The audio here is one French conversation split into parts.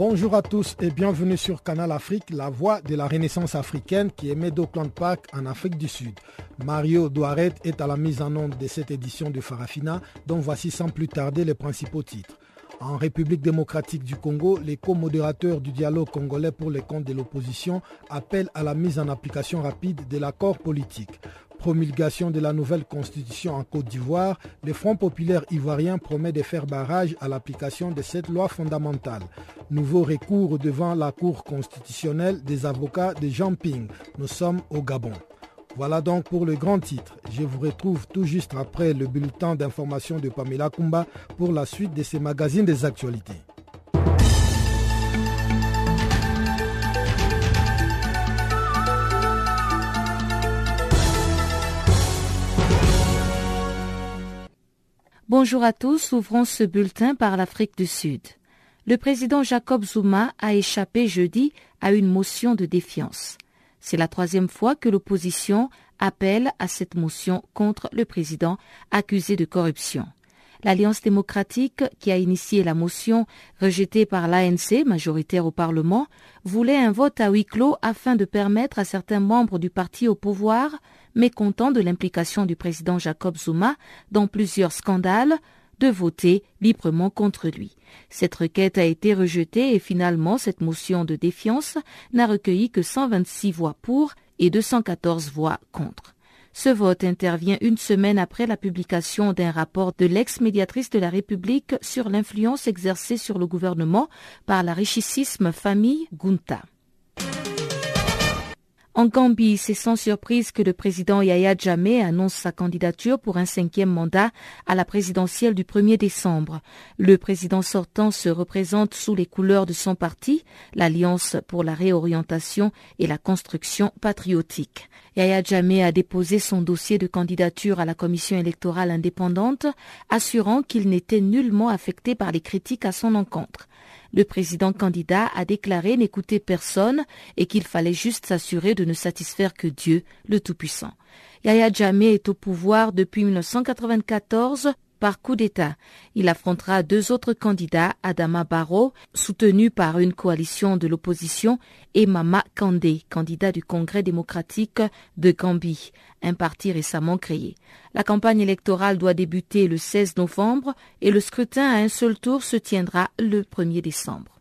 Bonjour à tous et bienvenue sur Canal Afrique, la voix de la renaissance africaine qui émet d'Auckland Park en Afrique du Sud. Mario Douaret est à la mise en onde de cette édition de Farafina, dont voici sans plus tarder les principaux titres. En République démocratique du Congo, les co-modérateurs du dialogue congolais pour les comptes de l'opposition appellent à la mise en application rapide de l'accord politique promulgation de la nouvelle constitution en Côte d'Ivoire, le Front populaire ivoirien promet de faire barrage à l'application de cette loi fondamentale. Nouveau recours devant la Cour constitutionnelle des avocats de Jean Ping. Nous sommes au Gabon. Voilà donc pour le grand titre. Je vous retrouve tout juste après le bulletin d'information de Pamela Kumba pour la suite de ces magazines des actualités. Bonjour à tous, ouvrons ce bulletin par l'Afrique du Sud. Le président Jacob Zuma a échappé jeudi à une motion de défiance. C'est la troisième fois que l'opposition appelle à cette motion contre le président accusé de corruption. L'Alliance démocratique, qui a initié la motion rejetée par l'ANC, majoritaire au Parlement, voulait un vote à huis clos afin de permettre à certains membres du parti au pouvoir mécontent de l'implication du président Jacob Zuma dans plusieurs scandales, de voter librement contre lui. Cette requête a été rejetée et finalement cette motion de défiance n'a recueilli que 126 voix pour et 214 voix contre. Ce vote intervient une semaine après la publication d'un rapport de l'ex-médiatrice de la République sur l'influence exercée sur le gouvernement par la richissime famille Gunta. En Gambie, c'est sans surprise que le président Yahya Jammeh annonce sa candidature pour un cinquième mandat à la présidentielle du 1er décembre. Le président sortant se représente sous les couleurs de son parti, l'Alliance pour la réorientation et la construction patriotique. Yahya Jammeh a déposé son dossier de candidature à la commission électorale indépendante, assurant qu'il n'était nullement affecté par les critiques à son encontre. Le président candidat a déclaré n'écouter personne et qu'il fallait juste s'assurer de ne satisfaire que Dieu, le Tout-Puissant. Yahya Jammeh est au pouvoir depuis 1994 par coup d'État. Il affrontera deux autres candidats, Adama Barrow, soutenu par une coalition de l'opposition, et Mama Kandé, candidat du Congrès démocratique de Gambie, un parti récemment créé. La campagne électorale doit débuter le 16 novembre et le scrutin à un seul tour se tiendra le 1er décembre.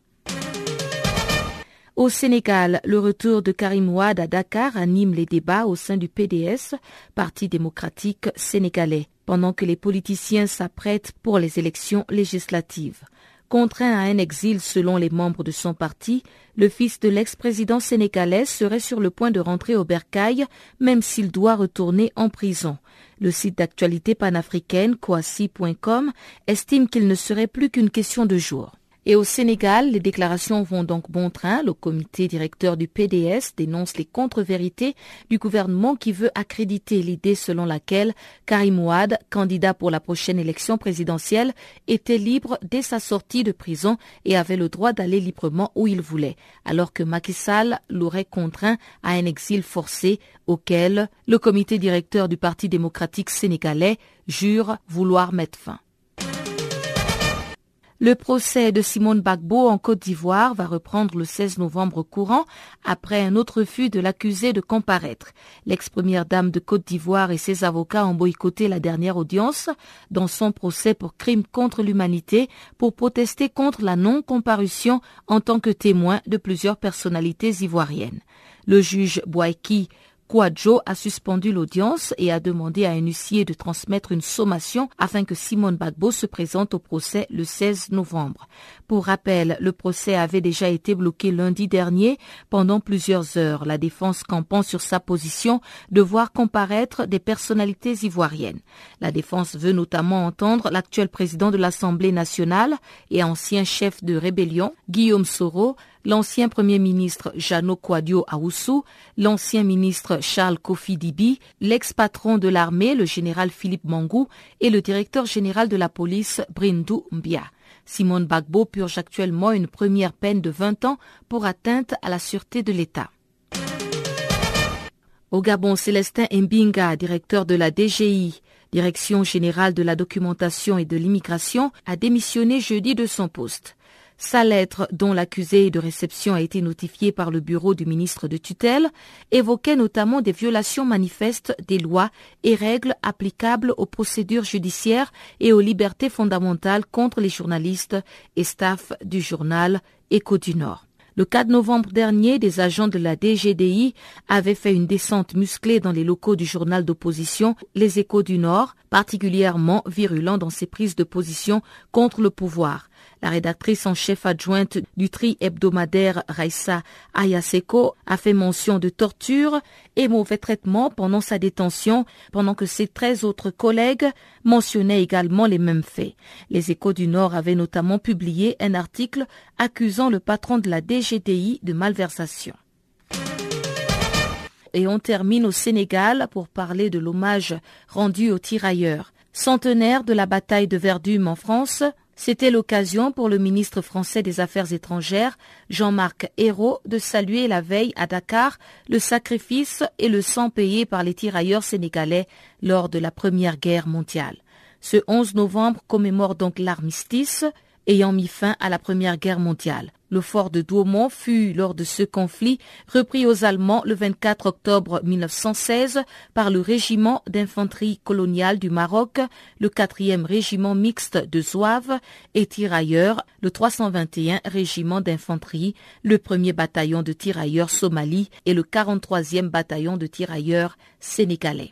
Au Sénégal, le retour de Karim Ouad à Dakar anime les débats au sein du PDS, Parti démocratique sénégalais, pendant que les politiciens s'apprêtent pour les élections législatives. Contraint à un exil selon les membres de son parti, le fils de l'ex-président sénégalais serait sur le point de rentrer au bercail, même s'il doit retourner en prison. Le site d'actualité panafricaine, Kouassi.com, estime qu'il ne serait plus qu'une question de jours. Et au Sénégal, les déclarations vont donc bon train. Le comité directeur du PDS dénonce les contre-vérités du gouvernement qui veut accréditer l'idée selon laquelle Karim Ouad, candidat pour la prochaine élection présidentielle, était libre dès sa sortie de prison et avait le droit d'aller librement où il voulait, alors que Macky Sall l'aurait contraint à un exil forcé auquel le comité directeur du Parti démocratique sénégalais jure vouloir mettre fin. Le procès de Simone Bagbo en Côte d'Ivoire va reprendre le 16 novembre courant après un autre refus de l'accusé de comparaître. L'ex-première dame de Côte d'Ivoire et ses avocats ont boycotté la dernière audience dans son procès pour crime contre l'humanité pour protester contre la non-comparution en tant que témoin de plusieurs personnalités ivoiriennes. Le juge Boaiki Kouadjo a suspendu l'audience et a demandé à un huissier de transmettre une sommation afin que Simone Bagbo se présente au procès le 16 novembre. Pour rappel, le procès avait déjà été bloqué lundi dernier pendant plusieurs heures, la défense campant sur sa position de voir comparaître des personnalités ivoiriennes. La défense veut notamment entendre l'actuel président de l'Assemblée nationale et ancien chef de rébellion, Guillaume Soro, l'ancien Premier ministre Jano Kwadio Aoussou, l'ancien ministre Charles Kofi Dibi, l'ex-patron de l'armée, le général Philippe Mangou, et le directeur général de la police, Brindou Mbia. Simone Bagbo purge actuellement une première peine de 20 ans pour atteinte à la sûreté de l'État. Au Gabon, Célestin Mbinga, directeur de la DGI, Direction générale de la documentation et de l'immigration, a démissionné jeudi de son poste. Sa lettre, dont l'accusé de réception a été notifié par le bureau du ministre de tutelle, évoquait notamment des violations manifestes des lois et règles applicables aux procédures judiciaires et aux libertés fondamentales contre les journalistes et staff du journal Écho du Nord. Le 4 novembre dernier, des agents de la DGDI avaient fait une descente musclée dans les locaux du journal d'opposition Les Échos du Nord, particulièrement virulent dans ses prises de position contre le pouvoir. La rédactrice en chef adjointe du tri hebdomadaire Raissa Ayaseko a fait mention de torture et mauvais traitement pendant sa détention, pendant que ses 13 autres collègues mentionnaient également les mêmes faits. Les échos du Nord avaient notamment publié un article accusant le patron de la DGDI de malversation. Et on termine au Sénégal pour parler de l'hommage rendu aux tirailleurs. Centenaire de la bataille de Verdum en France, c'était l'occasion pour le ministre français des Affaires étrangères, Jean-Marc Ayrault, de saluer la veille à Dakar le sacrifice et le sang payé par les tirailleurs sénégalais lors de la Première Guerre mondiale. Ce 11 novembre commémore donc l'armistice ayant mis fin à la Première Guerre mondiale. Le fort de Douaumont fut, lors de ce conflit, repris aux Allemands le 24 octobre 1916 par le régiment d'infanterie coloniale du Maroc, le 4e régiment mixte de Zouave et tirailleurs, le 321 régiment d'infanterie, le 1er bataillon de tirailleurs Somalie et le 43e bataillon de tirailleurs sénégalais.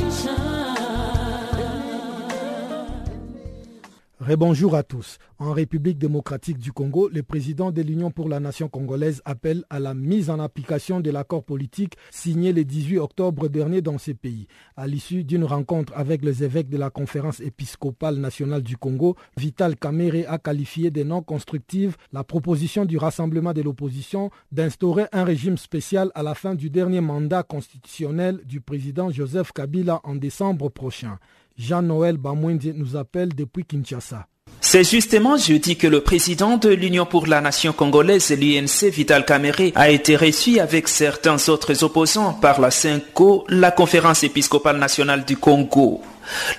Bonjour à tous. En République démocratique du Congo, le président de l'Union pour la nation congolaise appelle à la mise en application de l'accord politique signé le 18 octobre dernier dans ces pays. À l'issue d'une rencontre avec les évêques de la conférence épiscopale nationale du Congo, Vital Kamere a qualifié de non constructive la proposition du rassemblement de l'opposition d'instaurer un régime spécial à la fin du dernier mandat constitutionnel du président Joseph Kabila en décembre prochain. Jean-Noël nous appelle depuis Kinshasa. C'est justement jeudi que le président de l'Union pour la nation congolaise, l'UNC Vital Kamere, a été reçu avec certains autres opposants par la CENCO, la conférence épiscopale nationale du Congo.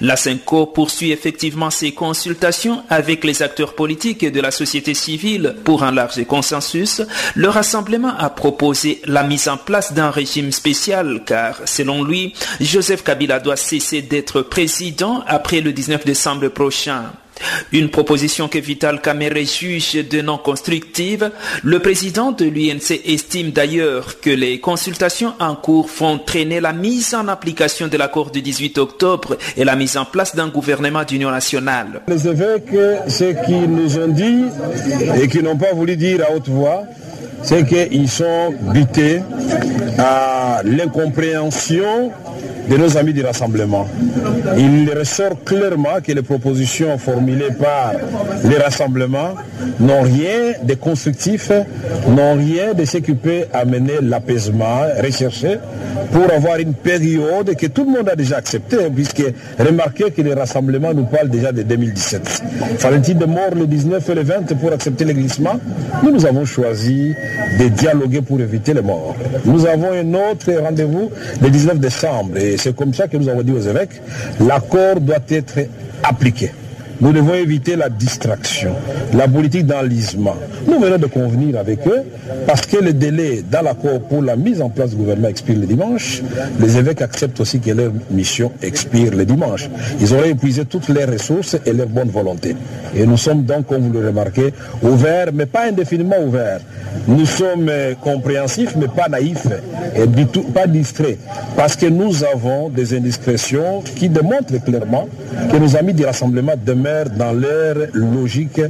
La CENCO poursuit effectivement ses consultations avec les acteurs politiques et de la société civile pour un large consensus. Le rassemblement a proposé la mise en place d'un régime spécial car, selon lui, Joseph Kabila doit cesser d'être président après le 19 décembre prochain. Une proposition que Vital Kamere juge de non constructive. Le président de l'UNC estime d'ailleurs que les consultations en cours font traîner la mise en application de l'accord du 18 octobre et la mise en place d'un gouvernement d'union nationale. Les évêques, ce qu'ils nous ont dit et qu'ils n'ont pas voulu dire à haute voix, c'est qu'ils sont butés à l'incompréhension de nos amis du rassemblement. Il ressort clairement que les propositions formulées par les rassemblements n'ont rien de constructif, n'ont rien de ce qui peut amener l'apaisement recherché pour avoir une période que tout le monde a déjà acceptée, hein, puisque remarquez que les rassemblements nous parlent déjà de 2017. Fallait-il de mort le 19 et le 20 pour accepter le glissement Nous, nous avons choisi de dialoguer pour éviter les morts. Nous avons un autre rendez-vous le 19 décembre et c'est comme ça que nous avons dit aux évêques, l'accord doit être appliqué. Nous devons éviter la distraction, la politique d'enlisement. Nous venons de convenir avec eux parce que le délai dans l'accord pour la mise en place du gouvernement expire le dimanche. Les évêques acceptent aussi que leur mission expire le dimanche. Ils auraient épuisé toutes leurs ressources et leur bonne volonté. Et nous sommes donc, comme vous le remarquez, ouverts, mais pas indéfiniment ouverts. Nous sommes euh, compréhensifs, mais pas naïfs et du tout, pas distraits. Parce que nous avons des indiscrétions qui démontrent clairement que nos amis du rassemblement demeurent dans leur logique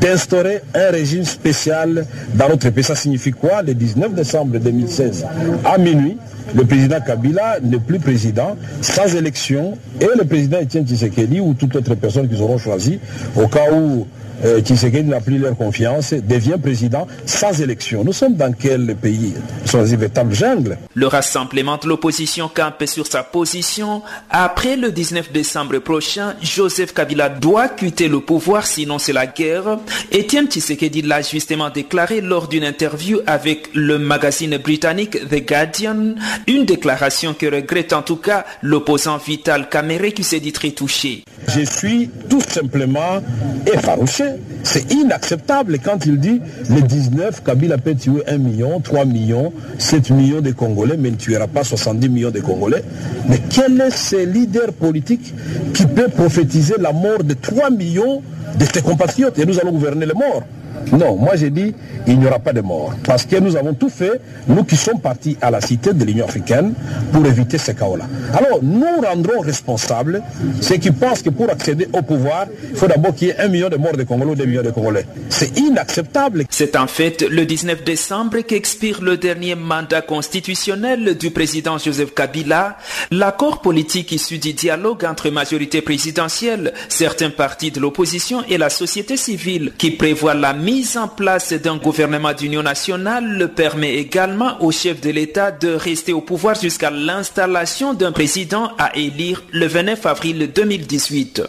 d'instaurer un régime spécial dans notre pays. Ça signifie quoi? Le 19 décembre 2016, à minuit, le président Kabila n'est plus président, sans élection, et le président Etienne Tshisekedi ou toute autre personne qu'ils auront choisi, au cas où euh, Tshisekedi n'a plus leur confiance, devient président sans élection. Nous sommes dans quel pays? Nous sommes dans une véritable jungle. Le rassemblement de l'opposition campe sur sa position. Après le 19 décembre prochain, Joseph Kabila doit quitter le pouvoir, sinon c'est la guerre. Etienne Tshisekedi l'a justement déclaré lors d'une interview avec le magazine britannique The Guardian. Une déclaration que regrette en tout cas l'opposant Vital Kamere qui s'est dit très touché. Je suis tout simplement effarouché. C'est inacceptable quand il dit le 19, Kabila peut tuer 1 million, 3 millions, 7 millions de Congolais, mais il ne tuera pas 70 millions de Congolais. Mais quel est ce leader politique qui peut prophétiser la mort de 3 millions de ses compatriotes? Et nous allons gouverner les morts non, moi j'ai dit, il n'y aura pas de mort. Parce que nous avons tout fait, nous qui sommes partis à la cité de l'Union africaine, pour éviter ce chaos-là. Alors, nous rendrons responsables ceux qui pensent que pour accéder au pouvoir, il faut d'abord qu'il y ait un million de morts de Congolais ou deux millions de Congolais. C'est inacceptable. C'est en fait le 19 décembre qu'expire le dernier mandat constitutionnel du président Joseph Kabila. L'accord politique issu du dialogue entre majorité présidentielle, certains partis de l'opposition et la société civile qui prévoit la mise mise en place d'un gouvernement d'union nationale le permet également au chef de l'État de rester au pouvoir jusqu'à l'installation d'un président à élire le 29 avril 2018.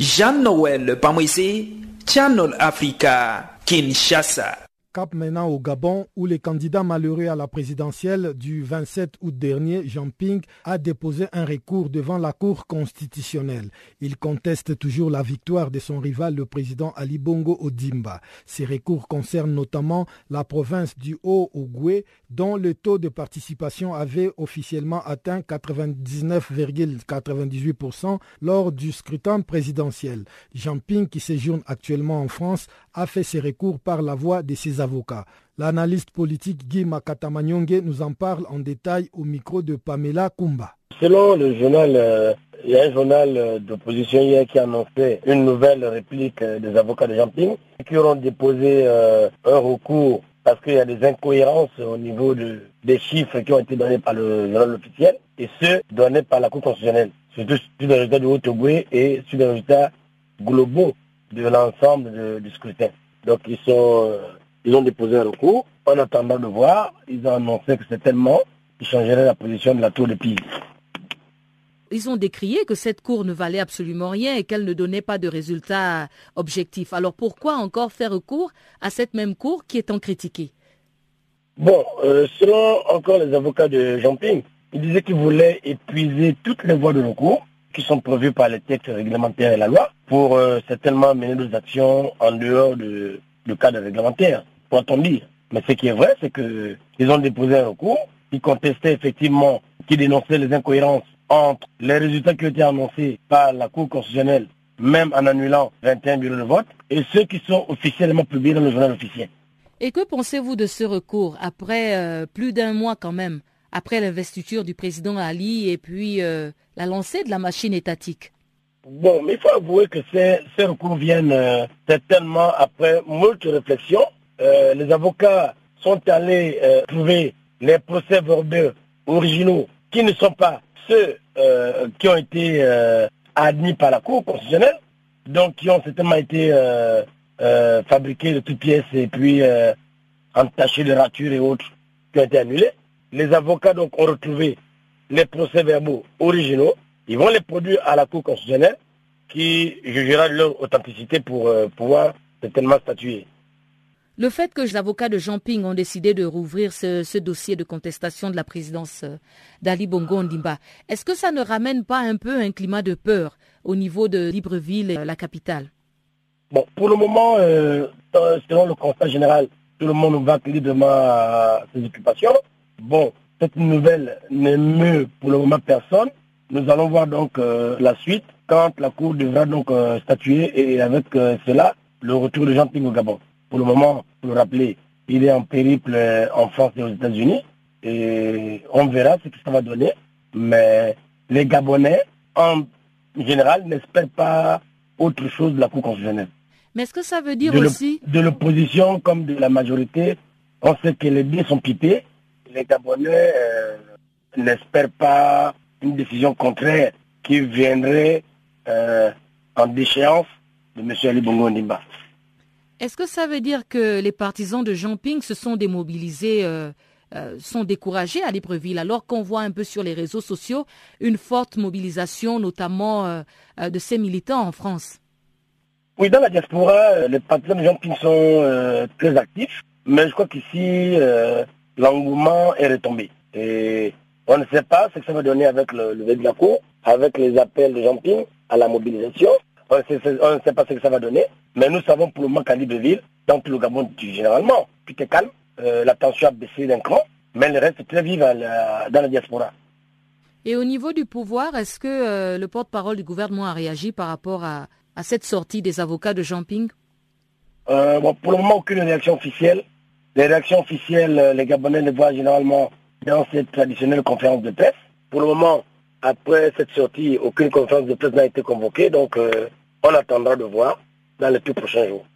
Jean-Noël Pamoisé, Channel Africa, Kinshasa. Cap maintenant au Gabon, où le candidat malheureux à la présidentielle du 27 août dernier, Jean Ping, a déposé un recours devant la Cour constitutionnelle. Il conteste toujours la victoire de son rival, le président Ali Bongo Odimba. Ces recours concernent notamment la province du Haut-Ougoué, dont le taux de participation avait officiellement atteint 99,98% lors du scrutin présidentiel. Jean Ping, qui séjourne actuellement en France, a fait ses recours par la voix de ses L'analyste politique Guy Makatamanyonge nous en parle en détail au micro de Pamela Kumba. Selon le journal, euh, il y a un journal euh, d'opposition hier qui a annoncé une nouvelle réplique euh, des avocats de Jean Ping qui auront déposé un recours parce qu'il y a des incohérences au niveau de, des chiffres qui ont été donnés par le journal officiel et ceux donnés par la Cour constitutionnelle, surtout sur les résultats du Haut-Ougoué et sur les résultats globaux de l'ensemble du scrutin. Donc ils sont ils ont déposé un recours. En attendant de voir, ils ont annoncé que c'est tellement qu'ils changeraient la position de la tour de Pise. Ils ont décrié que cette cour ne valait absolument rien et qu'elle ne donnait pas de résultats objectifs. Alors pourquoi encore faire recours à cette même cour qui est en critiquée Bon, euh, selon encore les avocats de Jean Ping, ils disaient qu'ils voulaient épuiser toutes les voies de recours qui sont prévues par les textes réglementaires et la loi pour euh, certainement mener des actions en dehors du cadre réglementaire, pourrait-on dire. Mais ce qui est vrai, c'est qu'ils ont déposé un recours, ils contestaient effectivement, qui dénonçaient les incohérences entre les résultats qui ont été annoncés par la Cour constitutionnelle, même en annulant 21 bureaux de vote, et ceux qui sont officiellement publiés dans le journal officiel. Et que pensez-vous de ce recours après euh, plus d'un mois quand même, après l'investiture du président Ali et puis euh, la lancée de la machine étatique? Bon, mais il faut avouer que ces, recours viennent euh, certainement après moult réflexions. Les avocats sont allés trouver les procès verbaux originaux qui ne sont pas ceux euh, qui ont été euh, admis par la Cour constitutionnelle, donc qui ont certainement été euh, fabriqués de toutes pièces et puis entachés de ratures et autres qui ont été annulés. Les avocats donc ont retrouvé les procès-verbaux originaux. Ils vont les produire à la Cour constitutionnelle qui jugera leur authenticité pour pouvoir certainement statuer. Le fait que les avocats de Jean-Ping ont décidé de rouvrir ce, dossier de contestation de la présidence euh, d'Ali Bongo Ondimba, est-ce que ça ne ramène pas un peu un climat de peur au niveau de Libreville, la capitale? Bon, pour le moment, euh, selon le constat général, tout le monde va librement à ses occupations. Bon, cette nouvelle n'émeut pour le moment personne. Nous allons voir donc euh, la suite quand la Cour devra donc statuer et avec cela, le retour de Jean-Ping au Gabon. Pour le moment, pour le rappeler, il est en périple euh, en France et aux États-Unis. Et on verra ce que ça va donner. Mais les Gabonais, en général, n'espèrent pas autre chose de la Cour constitutionnelle. Mais est-ce que ça veut dire aussi... De l'opposition comme de la majorité, on sait que les deux sont pipés. Les Gabonais euh, n'espèrent pas une décision contraire qui viendrait euh, en déchéance de M. Ali Bongo Ndimba. Est-ce que ça veut dire que les partisans de Jean Ping se sont démobilisés, euh, euh, sont découragés à Libreville, alors qu'on voit un peu sur les réseaux sociaux une forte mobilisation, notamment euh, de ces militants en France? Oui, dans la diaspora, les partisans de Jean Ping sont très actifs, mais je crois qu'ici, l'engouement est retombé. Et on ne sait pas ce que ça va donner avec le lever avec les appels de Jean Ping à la mobilisation. On ne sait pas ce que ça va donner. Mais nous savons pour le moment qu'à Libreville, dans tout le Gabon, généralement, tout est calme. Euh, la tension a baissé d'un cran, mais elle reste très vive dans la diaspora. Et au niveau du pouvoir, est-ce que euh, le porte-parole du gouvernement a réagi par rapport à, cette sortie des avocats de Jean-Ping euh, Pour le moment, aucune réaction officielle. Les réactions officielles, les Gabonais les voient généralement dans cette traditionnelle conférence de presse. Pour le moment, après cette sortie, aucune conférence de presse n'a été convoquée, donc on attendra de voir dans les tout prochains jours.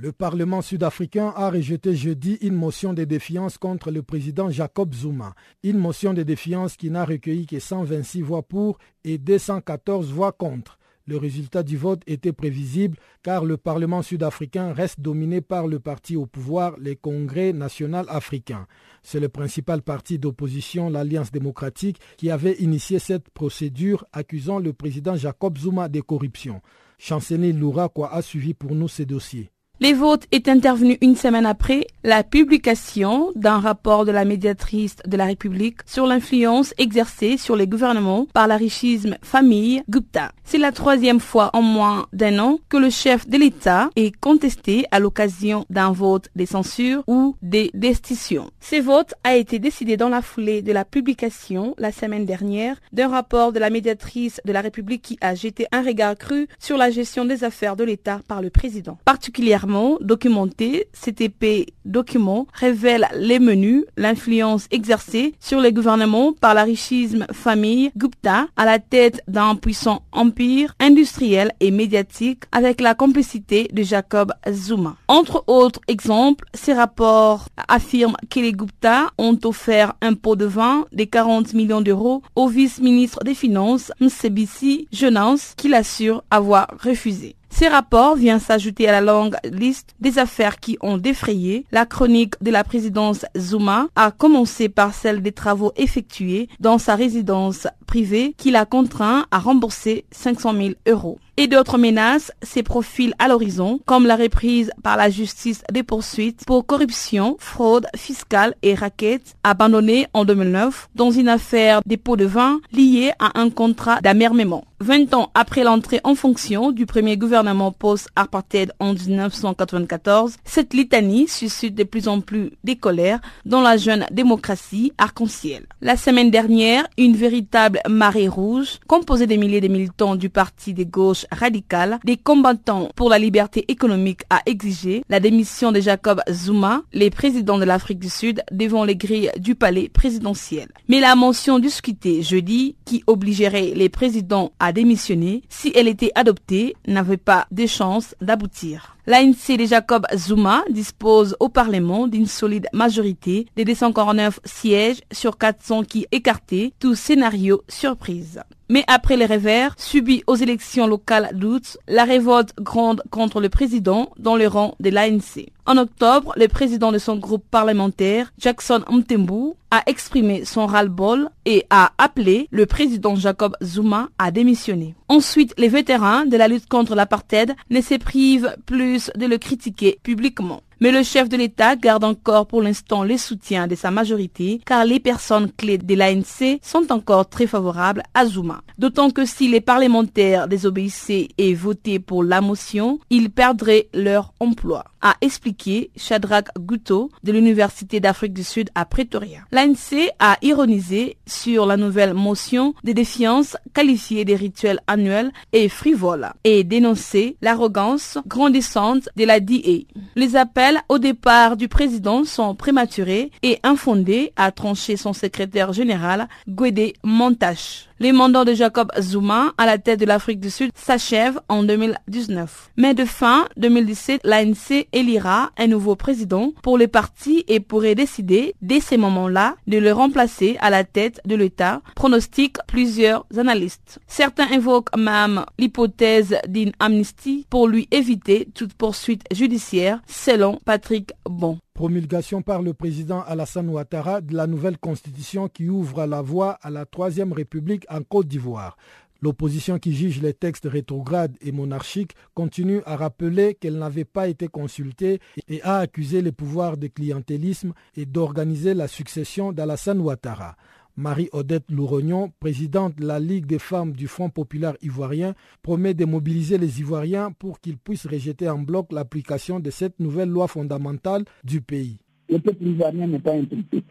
Le Parlement sud-africain a rejeté jeudi une motion de défiance contre le président Jacob Zuma. Une motion de défiance qui n'a recueilli que 126 voix pour et 214 voix contre. Le résultat du vote était prévisible car le Parlement sud-africain reste dominé par le parti au pouvoir, le Congrès national africain. C'est le principal parti d'opposition, l'Alliance démocratique, qui avait initié cette procédure accusant le président Jacob Zuma de corruption. Chancelier Loura a suivi pour nous ces dossiers. Les votes est intervenu une semaine après la publication d'un rapport de la médiatrice de la République sur l'influence exercée sur les gouvernements par la richisme famille Gupta. C'est la troisième fois en moins d'un an que le chef de l'État est contesté à l'occasion d'un vote des censures ou des destitutions. Ce vote a été décidé dans la foulée de la publication la semaine dernière d'un rapport de la médiatrice de la République qui a jeté un regard cru sur la gestion des affaires de l'État par le président. Particulièrement documenté, CTP document révèle les menus, l'influence exercée sur les gouvernements par la richisme famille Gupta à la tête d'un puissant empire industriel et médiatique avec la complicité de Jacob Zuma. Entre autres exemples, ces rapports affirment que les Gupta ont offert un pot de vin de 40 millions d'euros au vice-ministre des Finances, Msebisi Jonas, qu'il assure avoir refusé. Ces rapports viennent s'ajouter à la longue liste des affaires qui ont défrayé la chronique de la présidence Zuma, à commencer par celle des travaux effectués dans sa résidence privée qui l'a contraint à rembourser 500 000 euros et d'autres menaces se profilent à l'horizon, comme la reprise par la justice des poursuites pour corruption, fraude fiscale et raquettes abandonnées en 2009 dans une affaire dépôt de vin liée à un contrat d'amermement. 20 ans après l'entrée en fonction du premier gouvernement post-apartheid en 1994, cette litanie suscite de plus en plus des colères dans la jeune démocratie arc-en-ciel. La semaine dernière, une véritable marée rouge, composée des milliers de militants du parti des gauches radicale des combattants pour la liberté économique a exigé la démission de Jacob Zuma, le président de l'Afrique du Sud, devant les grilles du palais présidentiel. Mais la mention discutée jeudi, qui obligerait les présidents à démissionner si elle était adoptée, n'avait pas de chance d'aboutir. L'ANC de Jacob Zuma dispose au Parlement d'une solide majorité de 249 sièges sur 400 qui écartaient tout scénario surprise. Mais après les revers subis aux élections locales d'août, la révolte grande contre le président dans le rang de l'ANC. En octobre, le président de son groupe parlementaire, Jackson Mtembu, a exprimé son ras-le-bol et a appelé le président Jacob Zuma à démissionner. Ensuite, les vétérans de la lutte contre l'apartheid ne se privent plus de le critiquer publiquement. Mais le chef de l'État garde encore pour l'instant les soutiens de sa majorité car les personnes clés de l'ANC sont encore très favorables à Zuma. D'autant que si les parlementaires désobéissaient et votaient pour la motion, ils perdraient leur emploi a expliqué Shadrach Guto de l'Université d'Afrique du Sud à Pretoria. L'ANC a ironisé sur la nouvelle motion de défiance qualifiée des rituels annuels et frivoles et dénoncé l'arrogance grandissante de la DA. Les appels au départ du président sont prématurés et infondés, a tranché son secrétaire général Gwede Montache. Les mandats de Jacob Zuma à la tête de l'Afrique du Sud s'achèvent en 2019. Mais de fin 2017, l'ANC élira un nouveau président pour les partis et pourrait décider dès ces moments-là de le remplacer à la tête de l'État, pronostiquent plusieurs analystes. Certains invoquent même l'hypothèse d'une amnistie pour lui éviter toute poursuite judiciaire, selon Patrick Bon promulgation par le président Alassane Ouattara de la nouvelle constitution qui ouvre la voie à la Troisième République en Côte d'Ivoire. L'opposition qui juge les textes rétrogrades et monarchiques continue à rappeler qu'elle n'avait pas été consultée et a accusé les pouvoirs de clientélisme et d'organiser la succession d'Alassane Ouattara. Marie-Odette Lourognon, présidente de la Ligue des femmes du Front populaire ivoirien, promet de mobiliser les Ivoiriens pour qu'ils puissent rejeter en bloc l'application de cette nouvelle loi fondamentale du pays. Le peuple ivoirien n'est pas impliqué.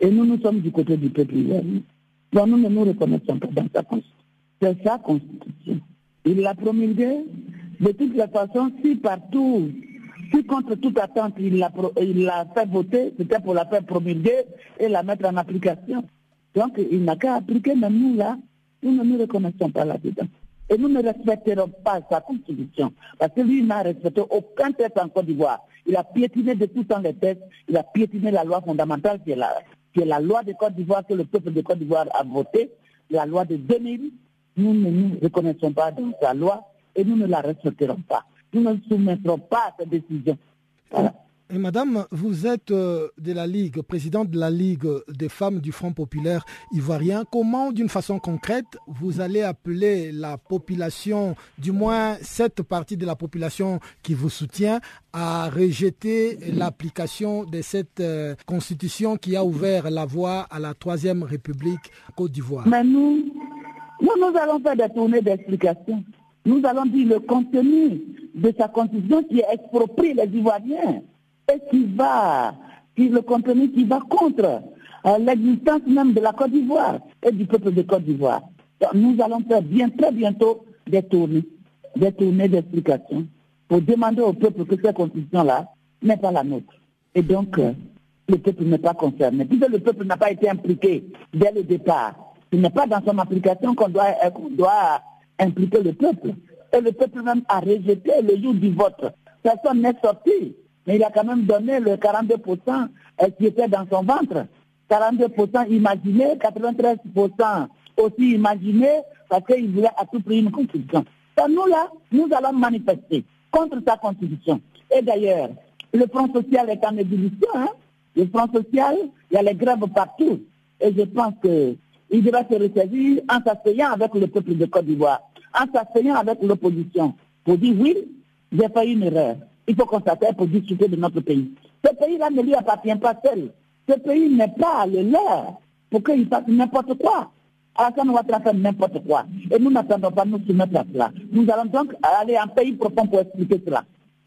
Et nous, nous sommes du côté du peuple ivoirien. Donc nous ne nous reconnaissons pas dans sa constitution. C'est sa constitution. Il l'a promulguée. De toutes les façons, si partout, si contre toute attente, il l'a fait voter, c'était pour la faire promulguer et la mettre en application. Donc, il n'a qu'à appliquer, mais nous, là, nous ne nous reconnaissons pas là-dedans. Et nous ne respecterons pas sa constitution. Parce que lui n'a respecté aucun texte en Côte d'Ivoire. Il a piétiné de tout temps les textes. Il a piétiné la loi fondamentale qui est la, la loi de Côte d'Ivoire que le peuple de Côte d'Ivoire a voté, la loi de 2000. Nous ne nous reconnaissons pas dans sa loi et nous ne la respecterons pas. Nous ne soumettrons pas à cette décision. Voilà. Et madame, vous êtes euh, de la Ligue, présidente de la Ligue des femmes du Front populaire ivoirien. Comment, d'une façon concrète, vous allez appeler la population, du moins cette partie de la population qui vous soutient, à rejeter l'application de cette euh, constitution qui a ouvert la voie à la Troisième République Côte d'Ivoire? Mais nous, nous, nous allons faire des tournées d'explication. Nous allons dire le contenu de sa constitution qui exproprie les Ivoiriens et qui va, le contenu qui va contre euh, l'existence même de la Côte d'Ivoire et du peuple de Côte d'Ivoire. Nous allons faire bien, très bientôt des tournées, des tournées d'explication pour demander au peuple que cette constitution-là n'est pas la nôtre. Et donc, euh, le peuple n'est pas concerné. Puisque le peuple n'a pas été impliqué dès le départ, ce n'est pas dans son application qu'on doit, euh, impliquer le peuple. Et le peuple même a rejeté le jour du vote. Personne n'est sorti mais il a quand même donné le 42% qui était dans son ventre. 42% imaginé, 93% aussi imaginé, parce qu'il voulait à tout prix une constitution. nous là, nous allons manifester contre sa constitution. Et d'ailleurs, le Front social est en ébullition. Hein? Le Front social, il y a les grèves partout. Et je pense qu'il devrait se ressaisir en s'asseyant avec le peuple de Côte d'Ivoire, en s'asseyant avec l'opposition, pour dire oui, j'ai fait une erreur il faut qu'on s'appelle pour discuter de notre pays. Ce pays-là ne lui appartient pas seul. Ce pays n'est pas le leur pour qu'il fasse n'importe quoi. Alassane Ouattara fait n'importe quoi. Et nous n'attendons pas nous soumettre à cela. Nous allons donc aller en pays profond pour expliquer cela.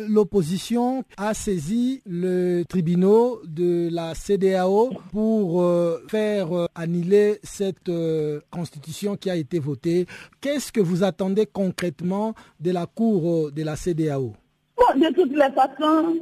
L'opposition a saisi le tribunal de la CDAO pour euh, faire euh, annuler cette euh, constitution qui a été votée. Qu'est-ce que vous attendez concrètement de la Cour de la CDAO de toutes les façons,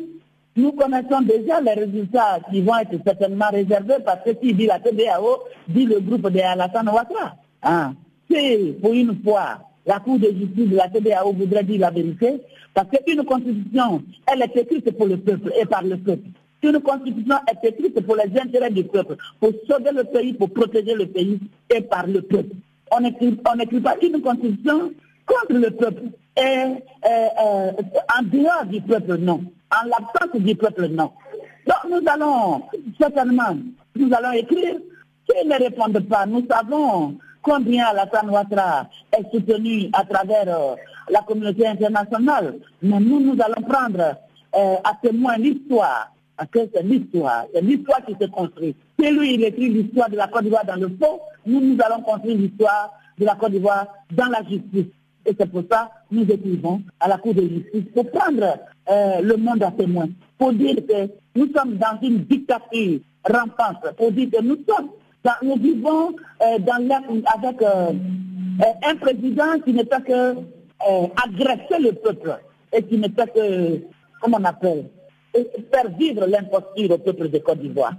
nous connaissons déjà les résultats qui vont être certainement réservés parce que qui dit la TDAO, dit le groupe de Alassane Ouattara. Hein. Si, pour une fois, la Cour de justice de la TDAO voudrait dire la vérité, parce qu'une constitution, elle est écrite pour le peuple et par le peuple. Une constitution est écrite pour les intérêts du peuple, pour sauver le pays, pour protéger le pays et par le peuple. On n'écrit pas une constitution contre le peuple et euh, en dehors du peuple, non. En l'absence du peuple, non. Donc nous allons, certainement, nous allons écrire. S'ils ne répondent pas, nous savons combien Alassane Ouattara est soutenu à travers euh, la communauté internationale. Mais nous, nous allons prendre euh, à témoin l'histoire. Parce que c'est l'histoire, c'est l'histoire qui se construit. Si lui, il écrit l'histoire de la Côte d'Ivoire dans le faux, nous, nous allons construire l'histoire de la Côte d'Ivoire dans la justice. Et c'est pour ça que nous écrivons à la Cour de justice pour prendre euh, le monde à témoin, pour dire que nous sommes dans une dictature rampante, pour dire que nous sommes, nous vivons euh, avec euh, un président qui ne peut que agresser le peuple et qui ne peut que, comment on appelle, faire vivre l'imposture au peuple de Côte d'Ivoire.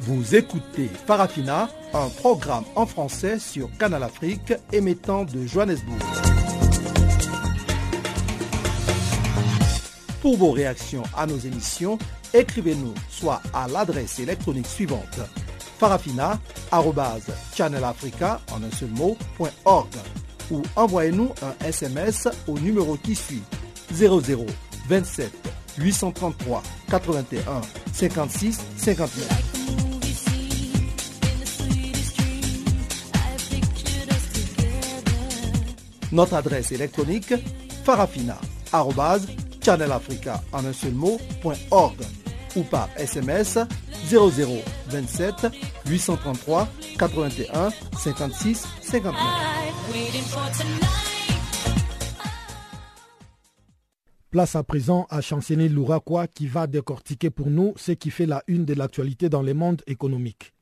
Vous écoutez Farafina, un programme en français sur Canal Afrique émettant de Johannesburg. Pour vos réactions à nos émissions, écrivez-nous soit à l'adresse électronique suivante farafina.channelafrica en un seul ou envoyez-nous un SMS au numéro qui suit 00 27 833 81 56 59. Notre adresse électronique farafina.channelafrica en un seul mot, ou par SMS 0027 833 81 56 59. Place à présent à Chanceni Louraquois qui va décortiquer pour nous ce qui fait la une de l'actualité dans le monde économique.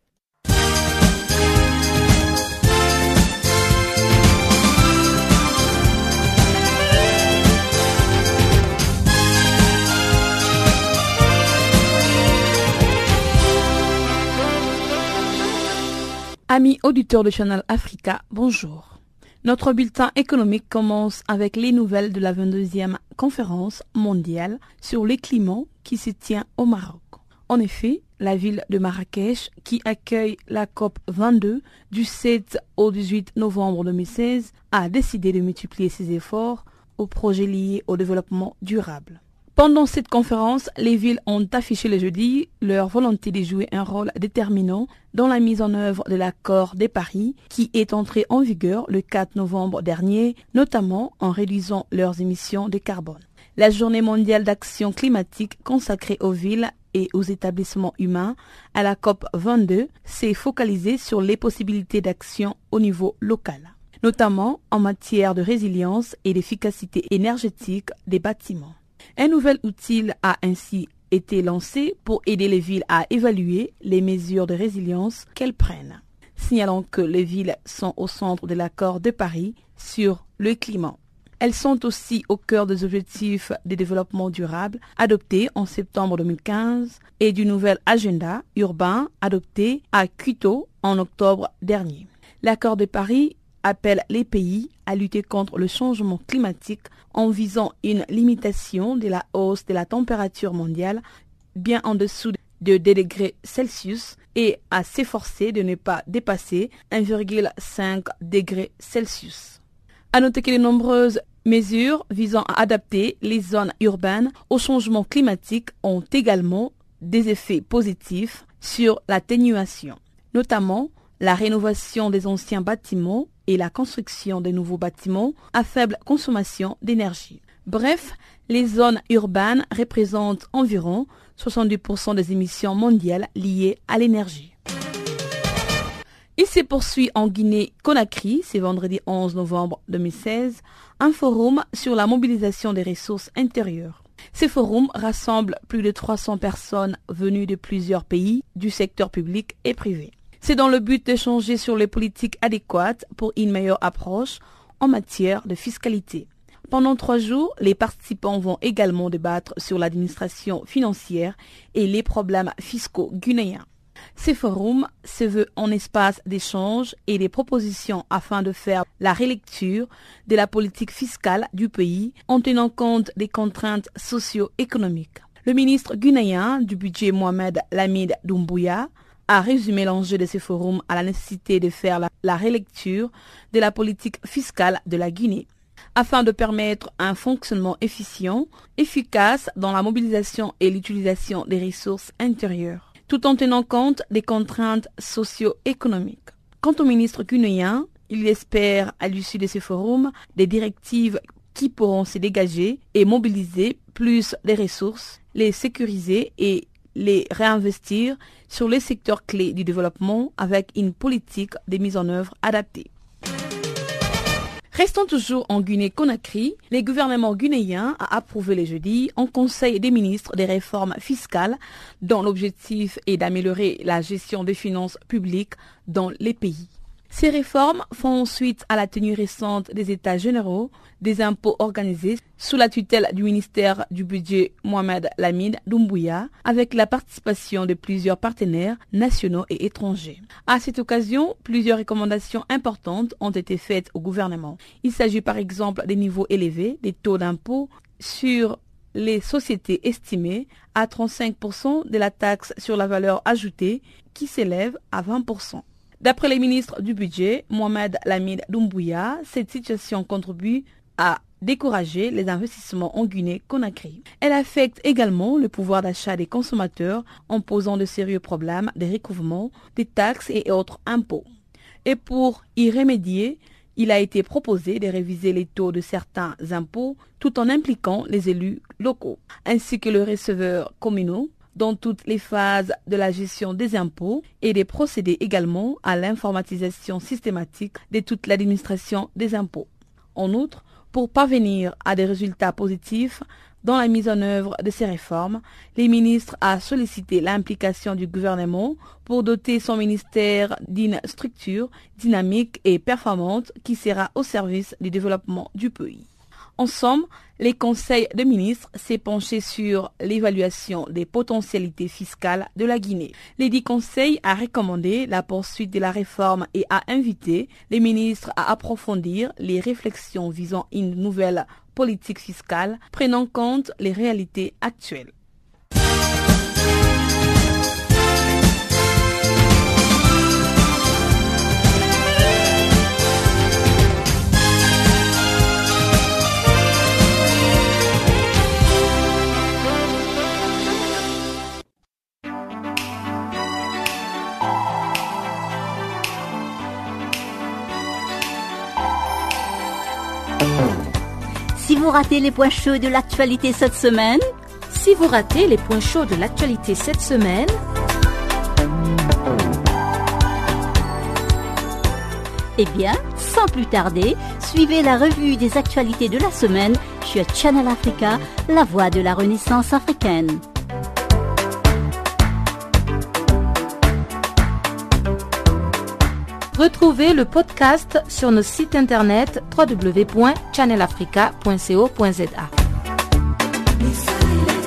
Amis auditeurs de Channel Africa, bonjour. Notre bulletin économique commence avec les nouvelles de la 22e conférence mondiale sur les climats qui se tient au Maroc. En effet, la ville de Marrakech, qui accueille la COP 22 du 7 au 18 novembre 2016, a décidé de multiplier ses efforts aux projets liés au développement durable. Pendant cette conférence, les villes ont affiché le jeudi leur volonté de jouer un rôle déterminant dans la mise en œuvre de l'accord des Paris qui est entré en vigueur le 4 novembre dernier, notamment en réduisant leurs émissions de carbone. La journée mondiale d'action climatique consacrée aux villes et aux établissements humains à la COP 22 s'est focalisée sur les possibilités d'action au niveau local, notamment en matière de résilience et d'efficacité énergétique des bâtiments. Un nouvel outil a ainsi été lancé pour aider les villes à évaluer les mesures de résilience qu'elles prennent, signalant que les villes sont au centre de l'accord de Paris sur le climat. Elles sont aussi au cœur des objectifs de développement durable adoptés en septembre 2015 et du nouvel agenda urbain adopté à Quito en octobre dernier. L'accord de Paris appelle les pays à lutter contre le changement climatique en visant une limitation de la hausse de la température mondiale bien en dessous de 2 degrés Celsius et à s'efforcer de ne pas dépasser 1,5 degrés Celsius. À noter que les nombreuses mesures visant à adapter les zones urbaines au changement climatique ont également des effets positifs sur l'atténuation, notamment la rénovation des anciens bâtiments et la construction de nouveaux bâtiments à faible consommation d'énergie. Bref, les zones urbaines représentent environ 70% des émissions mondiales liées à l'énergie. Il se poursuit en Guinée-Conakry, c'est vendredi 11 novembre 2016, un forum sur la mobilisation des ressources intérieures. Ce forum rassemble plus de 300 personnes venues de plusieurs pays du secteur public et privé. C'est dans le but d'échanger sur les politiques adéquates pour une meilleure approche en matière de fiscalité. Pendant trois jours, les participants vont également débattre sur l'administration financière et les problèmes fiscaux guinéens. Ces forums se veut en espace d'échange et des propositions afin de faire la relecture de la politique fiscale du pays en tenant compte des contraintes socio-économiques. Le ministre guinéen du budget Mohamed Lamid Doumbouya a résumé l'enjeu de ce forum à la nécessité de faire la, relecture de la politique fiscale de la Guinée afin de permettre un fonctionnement efficient, efficace dans la mobilisation et l'utilisation des ressources intérieures, tout en tenant compte des contraintes socio-économiques. Quant au ministre guinéen, Il espère, à l'issue de ce forum, des directives qui pourront se dégager et mobiliser plus les ressources, les sécuriser et les réinvestir sur les secteurs clés du développement avec une politique de mise en œuvre adaptée. Restons toujours en Guinée-Conakry. Le gouvernement guinéen a approuvé le jeudi en Conseil des ministres des réformes fiscales dont l'objectif est d'améliorer la gestion des finances publiques dans les pays. Ces réformes font suite à la tenue récente des États généraux des impôts organisés sous la tutelle du ministère du Budget Mohamed Lamid Doumbouya avec la participation de plusieurs partenaires nationaux et étrangers. À cette occasion, plusieurs recommandations importantes ont été faites au gouvernement. Il s'agit par exemple des niveaux élevés des taux d'impôt sur les sociétés estimées à 35% de la taxe sur la valeur ajoutée qui s'élève à 20%. D'après les ministres du budget, Mohamed Lamid Doumbouya, cette situation contribue à décourager les investissements en Guinée-Conakry. Elle affecte également le pouvoir d'achat des consommateurs en posant de sérieux problèmes de recouvrement des taxes et autres impôts. Et pour y remédier, il a été proposé de réviser les taux de certains impôts tout en impliquant les élus locaux, ainsi que le receveur communaux dans toutes les phases de la gestion des impôts et de procéder également à l'informatisation systématique de toute l'administration des impôts. En outre, pour parvenir à des résultats positifs dans la mise en œuvre de ces réformes, les ministres ont sollicité l'implication du gouvernement pour doter son ministère d'une structure dynamique et performante qui sera au service du développement du pays. En somme, les conseils de ministres s'est penché sur l'évaluation des potentialités fiscales de la Guinée. Les dix conseils a recommandé la poursuite de la réforme et a invité les ministres à approfondir les réflexions visant une nouvelle politique fiscale prenant compte les réalités actuelles. Vous ratez les points chauds de l'actualité cette semaine, si vous ratez les points chauds de l'actualité cette semaine, eh bien, sans plus tarder, suivez la revue des actualités de la semaine sur Channel Africa, la voix de la Renaissance africaine. Retrouvez le podcast sur nos sites internet www.channelafrica.co.za.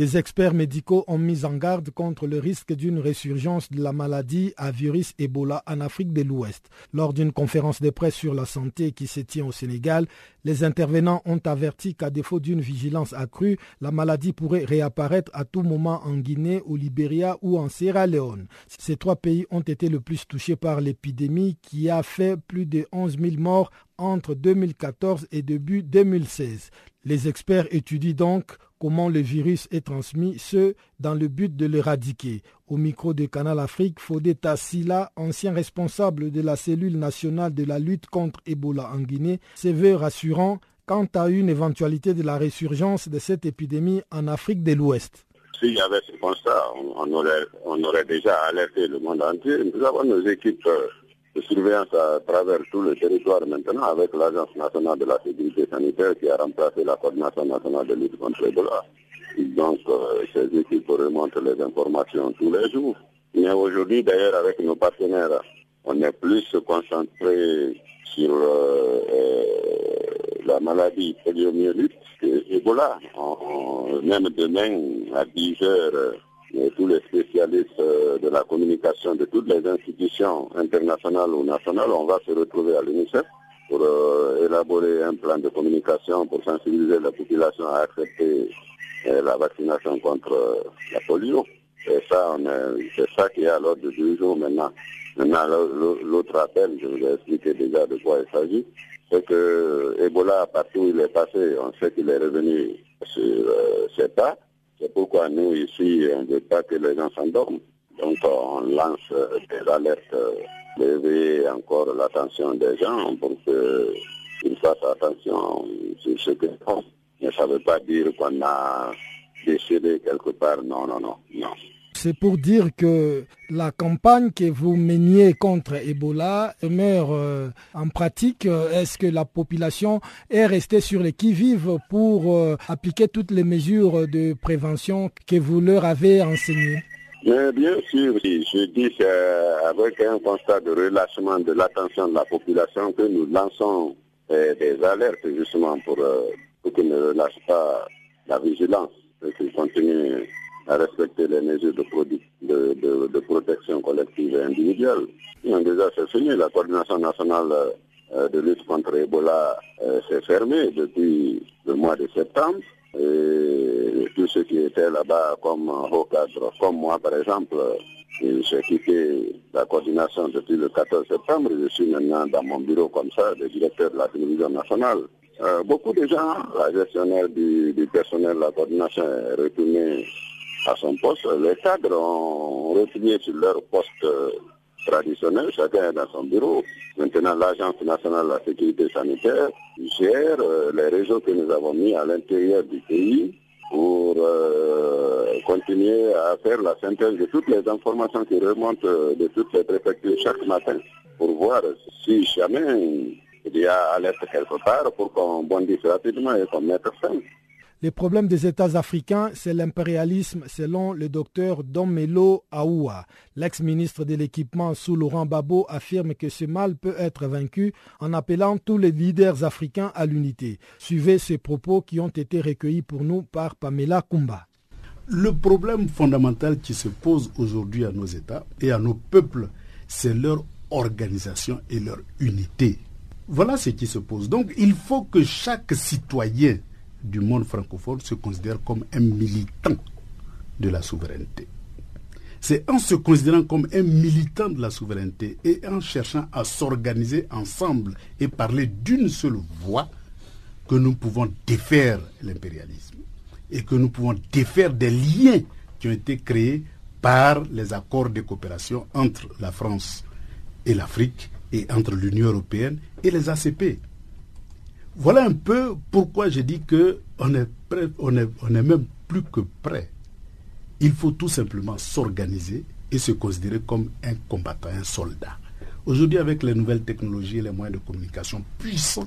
Des experts médicaux ont mis en garde contre le risque d'une résurgence de la maladie à virus Ebola en Afrique de l'Ouest. Lors d'une conférence de presse sur la santé qui se tient au Sénégal, les intervenants ont averti qu'à défaut d'une vigilance accrue, la maladie pourrait réapparaître à tout moment en Guinée, au Libéria ou en Sierra Leone. Ces trois pays ont été le plus touchés par l'épidémie qui a fait plus de 11 000 morts entre 2014 et début 2016. Les experts étudient donc comment le virus est transmis, ce dans le but de l'éradiquer. Au micro de Canal Afrique, Fodeta Silla, ancien responsable de la cellule nationale de la lutte contre Ebola en Guinée, se veut rassurant quant à une éventualité de la résurgence de cette épidémie en Afrique de l'Ouest. S'il y avait ce constat, on aurait, on aurait déjà alerté le monde entier. Nous avons nos équipes euh, de surveillance à travers tout le territoire maintenant avec l'Agence nationale de la sécurité sanitaire qui a remplacé la coordination nationale de lutte contre l'Ebola. Donc, euh, ces équipes remontent les informations tous les jours. Mais aujourd'hui, d'ailleurs, avec nos partenaires, on est plus concentré sur euh, euh, la maladie poliomyélite que Ebola. même demain, à 10 heures, tous les spécialistes euh, de la communication de toutes les institutions internationales ou nationales, on va se retrouver à l'UNICEF pour euh, élaborer un plan de communication pour sensibiliser la population à accepter euh, la vaccination contre la polio. Et ça, c'est ça qui est à l'ordre du jour maintenant. Maintenant, l'autre appel, je vous ai expliqué déjà de quoi il s'agit. C'est que Ebola, partout où il est passé, on sait qu'il est revenu sur ses pas. C'est pourquoi nous, ici, on ne veut pas que les gens s'endorment. Donc, on lance euh, des alertes, lever encore l'attention des gens pour qu'ils fassent attention sur ce qu'ils font. Mais ça ne veut pas dire qu'on a décidé quelque part. Non, non, non, non. C'est pour dire que la campagne que vous meniez contre Ebola demeure euh, en pratique. Est-ce que la population est restée sur les qui-vive pour euh, appliquer toutes les mesures de prévention que vous leur avez enseignées? Mais bien sûr, je dis qu'avec un constat de relâchement de l'attention de la population que nous lançons euh, des alertes justement pour, pour qu'ils ne relâchent pas la vigilance qu'ils continuent à respecter les mesures de, de, protection collective et individuelle. déjà, c'est fini. La coordination nationale euh, de lutte contre Ebola euh, s'est fermée depuis le mois de septembre. Et tous ceux qui étaient là-bas comme haut cadre, comme moi par exemple, j'ai quitté la coordination depuis le 14 septembre. Je suis maintenant dans mon bureau comme ça, le directeur de la télévision nationale. Euh, beaucoup de gens, la gestionnaire du, du personnel de la coordination est retournée à son poste. Les cadres ont retourné sur leur poste euh, traditionnel, chacun est dans son bureau. Maintenant, l'Agence nationale de la sécurité sanitaire gère euh, les réseaux que nous avons mis à l'intérieur du pays pour euh, continuer à faire la synthèse de toutes les informations qui remontent de toutes les préfectures chaque matin pour voir si jamais il y a alerte quelque part pour qu'on bondisse rapidement et qu'on mette fin. Les problèmes des États africains, c'est l'impérialisme, selon le docteur Domelo Aoua. L'ex-ministre de l'équipement sous Laurent Babo affirme que ce mal peut être vaincu en appelant tous les leaders africains à l'unité. Suivez ces propos qui ont été recueillis pour nous par Pamela Kumba. Le problème fondamental qui se pose aujourd'hui à nos États et à nos peuples, c'est leur organisation et leur unité. Voilà ce qui se pose. Donc il faut que chaque citoyen du monde francophone se considère comme un militant de la souveraineté. C'est en se considérant comme un militant de la souveraineté et en cherchant à s'organiser ensemble et parler d'une seule voix que nous pouvons défaire l'impérialisme et que nous pouvons défaire des liens qui ont été créés par les accords de coopération entre la France et l'Afrique et entre l'Union européenne et les ACP. Voilà un peu pourquoi je dis que on est, même plus que prêt. Il faut tout simplement s'organiser et se considérer comme un combattant, un soldat. Aujourd'hui, avec les nouvelles technologies et les moyens de communication puissants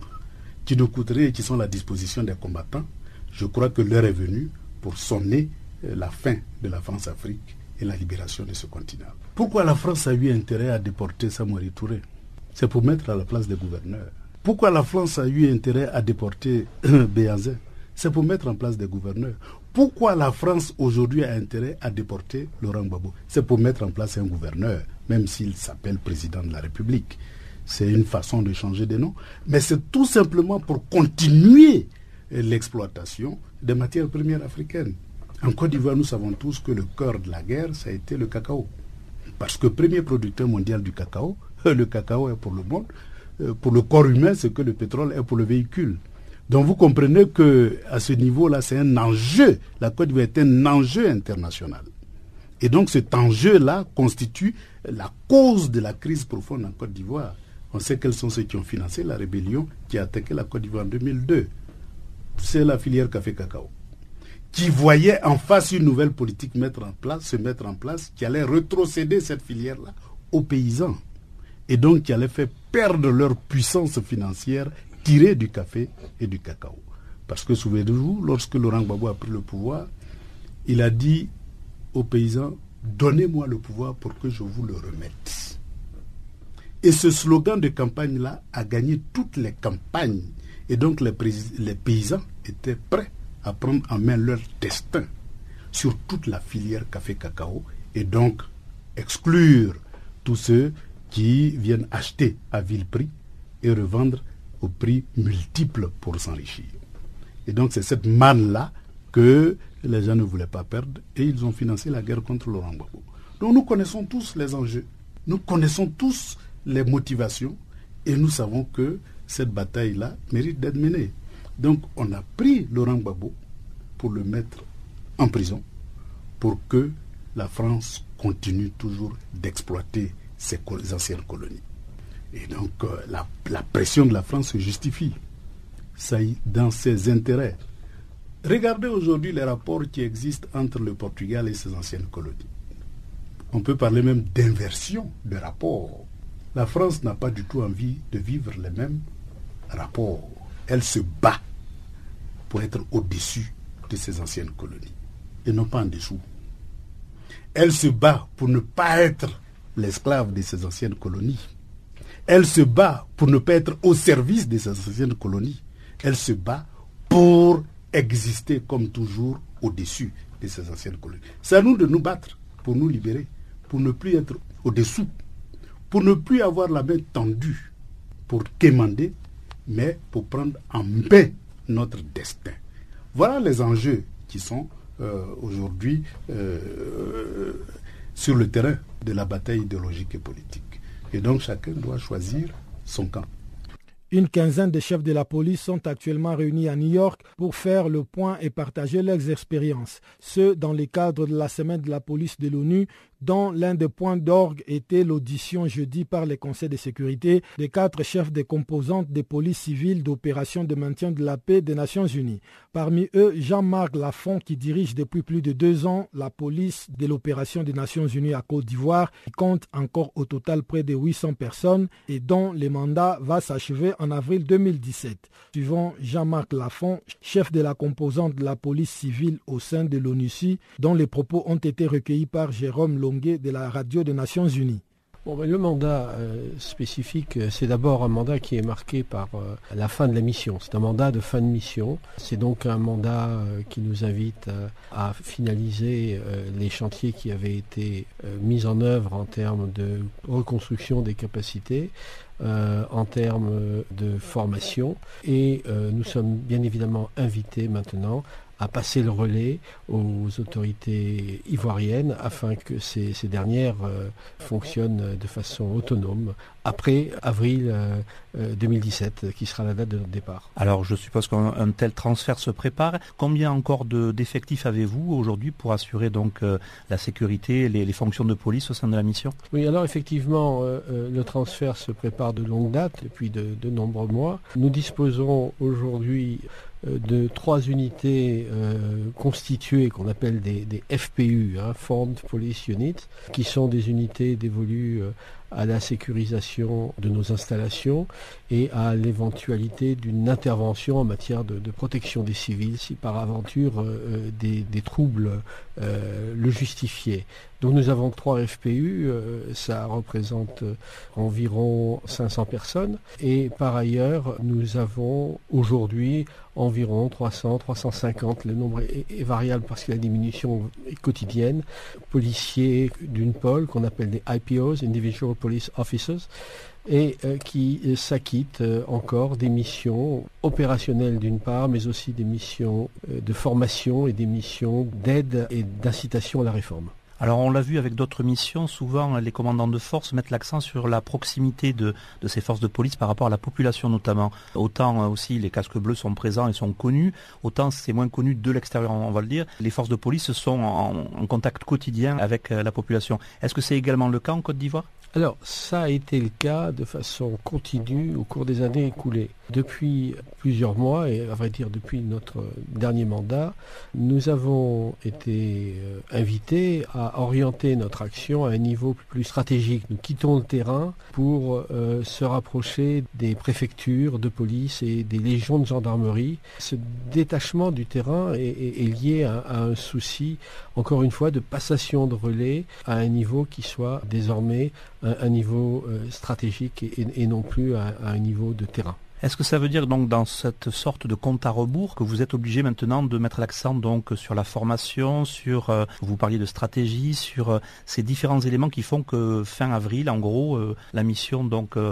qui nous coûteraient et qui sont à la disposition des combattants, je crois que l'heure est venue pour sonner euh, la fin de la France-Afrique et la libération de ce continent. Pourquoi la France a eu intérêt à déporter Samory Touré? C'est pour mettre à la place des gouverneurs. Pourquoi la France a eu intérêt à déporter Béazin C'est pour mettre en place des gouverneurs. Pourquoi la France aujourd'hui a intérêt à déporter Laurent Gbagbo? C'est pour mettre en place un gouverneur, même s'il s'appelle président de la République. C'est une façon de changer de nom. Mais c'est tout simplement pour continuer l'exploitation des matières premières africaines. En Côte d'Ivoire, nous savons tous que le cœur de la guerre, ça a été le cacao. Parce que premier producteur mondial du cacao, le cacao est pour le monde, pour le corps humain ce que le pétrole est pour le véhicule. Donc vous comprenez que à ce niveau-là, c'est un enjeu. La Côte d'Ivoire est un enjeu international. Et donc cet enjeu-là constitue la cause de la crise profonde en Côte d'Ivoire. On sait quels sont ceux qui ont financé la rébellion qui a attaqué la Côte d'Ivoire en 2002. C'est la filière café-cacao qui voyait en face une nouvelle politique mettre en place, se mettre en place, qui allait rétrocéder cette filière-là aux paysans et donc qui allait faire perdre leur puissance financière tirée du café et du cacao. Parce que souvenez-vous, lorsque Laurent Gbagbo a pris le pouvoir, il a dit aux paysans, donnez-moi le pouvoir pour que je vous le remette. Et ce slogan de campagne-là a gagné toutes les campagnes. Et donc les, les paysans étaient prêts à prendre en main leur destin sur toute la filière café-cacao et donc exclure tous ceux qui viennent acheter à vil prix et revendre au prix multiple pour s'enrichir. Et donc c'est cette manne-là que les gens ne voulaient pas perdre et ils ont financé la guerre contre Laurent Gbagbo. Donc nous connaissons tous les enjeux, nous connaissons tous les motivations et nous savons que cette bataille-là mérite d'être menée. Donc on a pris Laurent Gbagbo pour le mettre en prison pour que la France continue toujours d'exploiter ses anciennes colonies. Et donc euh, la, la, pression de la France se justifie. Ça dans ses intérêts. Regardez aujourd'hui les rapports qui existent entre le Portugal et ses anciennes colonies. On peut parler même d'inversion de rapports. La France n'a pas du tout envie de vivre les mêmes rapports. Elle se bat pour être au-dessus de ses anciennes colonies et non pas en dessous. Elle se bat pour ne pas être l'esclave de ses anciennes colonies. Elle se bat pour ne pas être au service de ses anciennes colonies. Elle se bat pour exister comme toujours au-dessus de ses anciennes colonies. C'est à nous de nous battre pour nous libérer, pour ne plus être au-dessous, pour ne plus avoir la main tendue, pour quémander, mais pour prendre en paix notre destin. Voilà les enjeux qui sont euh, aujourd'hui euh, sur le terrain de la bataille idéologique et politique. Et donc chacun doit choisir son camp. Une quinzaine de chefs de la police sont actuellement réunis à New York pour faire le point et partager leurs expériences. Ce, dans le cadre de la semaine de la police de l'ONU dont l'un des points d'orgue était l'audition jeudi par les conseils de sécurité des quatre chefs des composantes des polices civiles d'opération de maintien de la paix des Nations Unies. Parmi eux, Jean-Marc Lafont qui dirige depuis plus de deux ans la police de l'opération des Nations Unies à Côte d'Ivoire, qui compte encore au total près de 800 personnes et dont le mandat va s'achever en avril 2017. Suivant Jean-Marc Lafont, chef de la composante de la police civile au sein de l'ONUCI, dont les propos ont été recueillis par Jérôme De la radio des Nations Unies. Ben, le mandat euh, spécifique, euh, c'est d'abord un mandat qui est marqué par euh, la fin de la mission. C'est un mandat de fin de mission. C'est donc un mandat qui nous invite à finaliser les chantiers qui avaient été mis en œuvre en termes de reconstruction des capacités, en termes de formation. Et nous sommes bien évidemment invités maintenant à passer le relais aux autorités ivoiriennes afin que ces, dernières euh, fonctionnent de façon autonome après avril 2017, euh, euh, qui sera la date de notre départ. Alors je suppose qu'un tel transfert se prépare. Combien encore d'effectifs avez-vous aujourd'hui pour assurer donc la sécurité, les, les, fonctions de police au sein de la mission? Oui, alors effectivement, le transfert se prépare de longue date, depuis de, de nombreux mois. Nous disposons aujourd'hui de trois unités euh, constituées qu'on appelle des, FPU, hein, Formed Police Units, qui sont des unités dévolues euh, à la sécurisation de nos installations et à l'éventualité d'une intervention en matière de, protection des civils si par aventure des, troubles le justifiaient. Donc nous avons trois FPU, ça représente environ 500 personnes et par ailleurs nous avons aujourd'hui environ 300, 350, le nombre est, variable parce que la diminution est quotidienne, policiers d'une pôle qu'on appelle des IPOs, Individual Police Officers, et euh, qui euh, s'acquittent euh, encore des missions opérationnelles d'une part, mais aussi des missions de formation et des missions d'aide et d'incitation à la réforme. Alors on l'a vu avec d'autres missions, souvent les commandants de force mettent l'accent sur la proximité de, ces forces de police par rapport à la population notamment. Autant euh, aussi les casques bleus sont présents et sont connus, autant c'est moins connu de l'extérieur on va le dire. Les forces de police sont en contact quotidien avec euh, la population. Est-ce que c'est également le cas en Côte d'Ivoire? Alors, ça a été le cas de façon continue au cours des années écoulées. Depuis plusieurs mois, et à vrai dire depuis notre dernier mandat, nous avons été euh, invités à orienter notre action à un niveau plus stratégique. Nous quittons le terrain pour euh, se rapprocher des préfectures de police et des légions de gendarmerie. Ce détachement du terrain est, lié à, un souci, encore une fois, de passation de relais à un niveau qui soit désormais un, niveau euh, stratégique et, non plus à un niveau de terrain. Est-ce que ça veut dire donc dans cette sorte de compte à rebours que vous êtes obligé maintenant de mettre l'accent sur la formation, sur euh, vous parliez de stratégie, sur euh, ces différents éléments qui font que fin avril, en gros, euh, la mission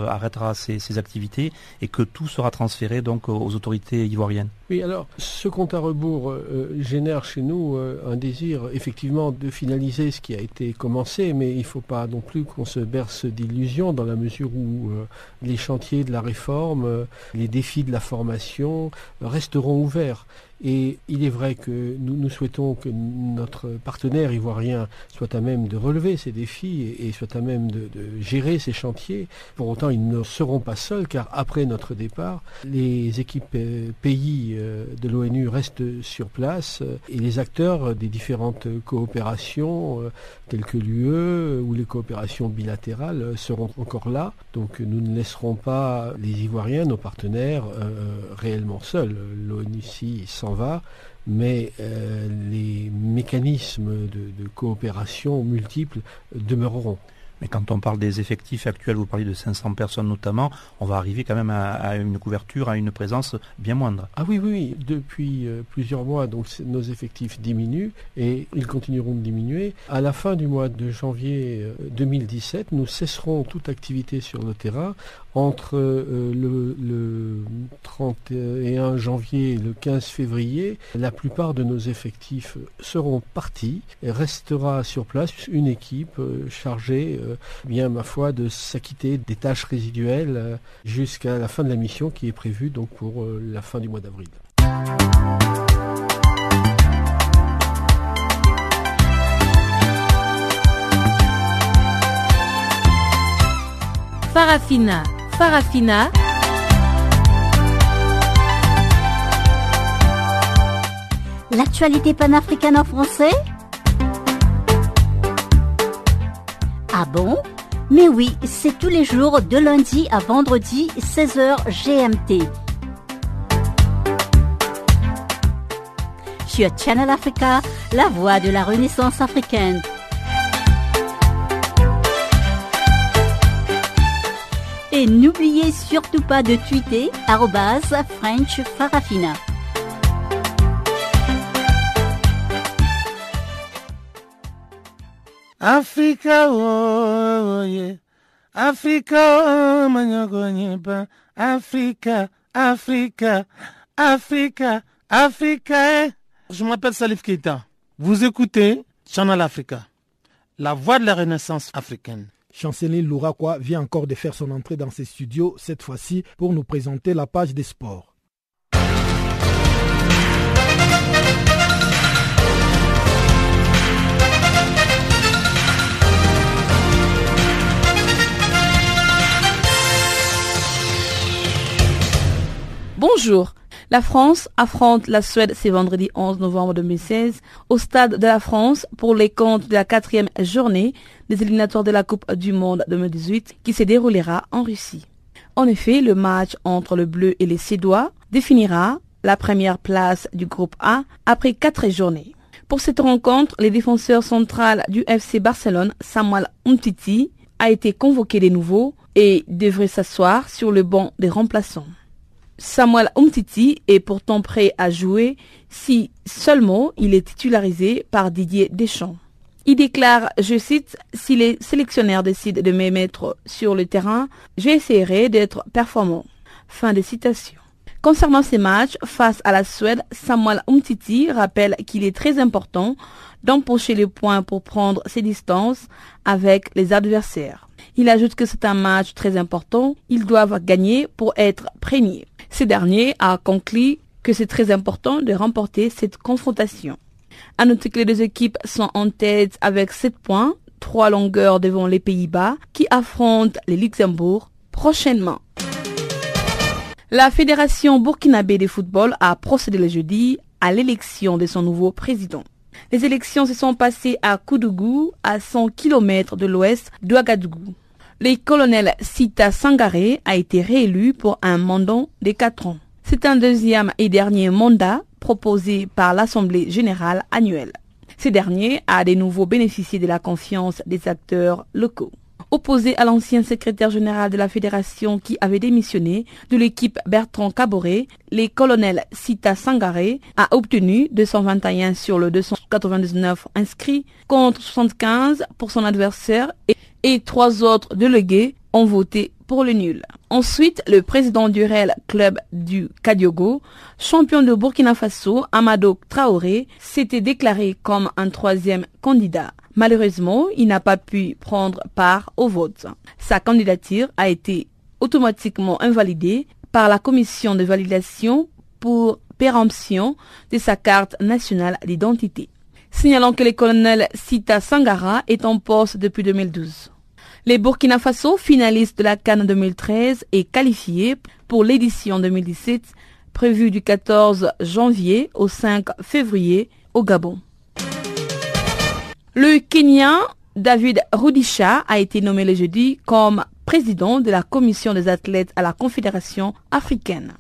arrêtera ses, activités et que tout sera transféré aux autorités ivoiriennes? Oui, alors ce compte à rebours génère chez nous un désir effectivement de finaliser ce qui a été commencé, mais il ne faut pas non plus qu'on se berce d'illusions dans la mesure où les chantiers de la réforme, les défis de la formation resteront ouverts. Et il est vrai que nous, souhaitons que notre partenaire ivoirien soit à même de relever ces défis et, soit à même de, gérer ces chantiers. Pour autant, ils ne seront pas seuls car après notre départ, les équipes euh, pays euh, de l'ONU restent sur place euh, et les acteurs des différentes coopérations telles que l'UE ou les coopérations bilatérales seront encore là. Donc nous ne laisserons pas les Ivoiriens, nos partenaires, réellement seuls. L'ONU sans va, mais euh, les mécanismes de, coopération multiples demeureront. Mais quand on parle des effectifs actuels, vous parlez de 500 personnes notamment, on va arriver quand même à, une couverture, à une présence bien moindre. Ah oui, oui, oui. Depuis euh, plusieurs mois, donc nos effectifs diminuent et ils continueront de diminuer. À la fin du mois de janvier 2017, euh, nous cesserons toute activité sur le terrain entre euh, le, 31 janvier et le 15 février, la plupart de nos effectifs seront partis et restera sur place une équipe chargée, bien ma foi, de s'acquitter des tâches résiduelles jusqu'à la fin de la mission qui est prévue donc pour la fin du mois d'avril. Farafina Farafina. L'actualité panafricaine en français? Ah bon? Mais oui, c'est tous les jours de lundi à vendredi 16h GMT. Sur Channel Africa, la voix de la Renaissance africaine. Et n'oubliez surtout pas de tweeter French Farafina. Africa, oh, yeah. Africa, oh, Africa, Africa, Africa, Africa. Eh. Je m'appelle Salif Keita. Vous écoutez Channel Africa, la voix de la renaissance africaine. Chanceline Louraquois vient encore de faire son entrée dans ses studios, cette fois-ci pour nous présenter la page des sports. Bonjour, la France affronte la Suède ce vendredi 11 novembre 2016 au Stade de la France pour les comptes de la quatrième journée des éliminatoires de la Coupe du Monde 2018 qui se déroulera en Russie. En effet, le match entre le Bleu et les Suédois définira la première place du groupe A après quatre journées. Pour cette rencontre, le défenseur central du FC Barcelone, Samuel Umtiti, a été convoqué de nouveau et devrait s'asseoir sur le banc des remplaçants. Samuel Umtiti est pourtant prêt à jouer si seulement il est titularisé par Didier Deschamps. Il déclare, je cite, si les sélectionnaires décident de me mettre sur le terrain, j'essaierai d'être performant. Fin de citation. Concernant ces matchs face à la Suède, Samuel Umtiti rappelle qu'il est très important d'empocher les points pour prendre ses distances avec les adversaires. Il ajoute que c'est un match très important, ils doivent gagner pour être premiers. Ce dernier a conclu que c'est très important de remporter cette confrontation. À noter que les deux équipes sont en tête avec 7 points, 3 longueurs devant les Pays-Bas qui affrontent les Luxembourg prochainement. La Fédération burkinabé de football a procédé le jeudi à l'élection de son nouveau président. Les élections se sont passées à Koudougou, à 100 km de l'ouest d'Ouagadougou. Le colonel Sita Sangaré a été réélu pour un mandat de 4 ans. C'est un deuxième et dernier mandat proposé par l'Assemblée générale annuelle. Ce dernier a de nouveau bénéficié de la confiance des acteurs locaux. Opposé à l'ancien secrétaire général de la fédération qui avait démissionné de l'équipe Bertrand Caboret, les colonels Sita Sangaré a obtenu 221 sur le 299 inscrits contre 75 pour son adversaire et, et trois autres délégués ont voté pour le nul. Ensuite, le président du Real Club du Kadiogo, champion de Burkina Faso, Amado Traoré, s'était déclaré comme un troisième candidat. Malheureusement, il n'a pas pu prendre part au vote. Sa candidature a été automatiquement invalidée par la commission de validation pour péremption de sa carte nationale d'identité. Signalons que le colonel Sita Sangara est en poste depuis 2012. Les Burkina Faso, finalistes de la Cannes 2013, est qualifié pour l'édition 2017 prévue du 14 janvier au 5 février au Gabon. Le Kenyan David Rudisha a été nommé le jeudi comme président de la commission des athlètes à la Confédération africaine.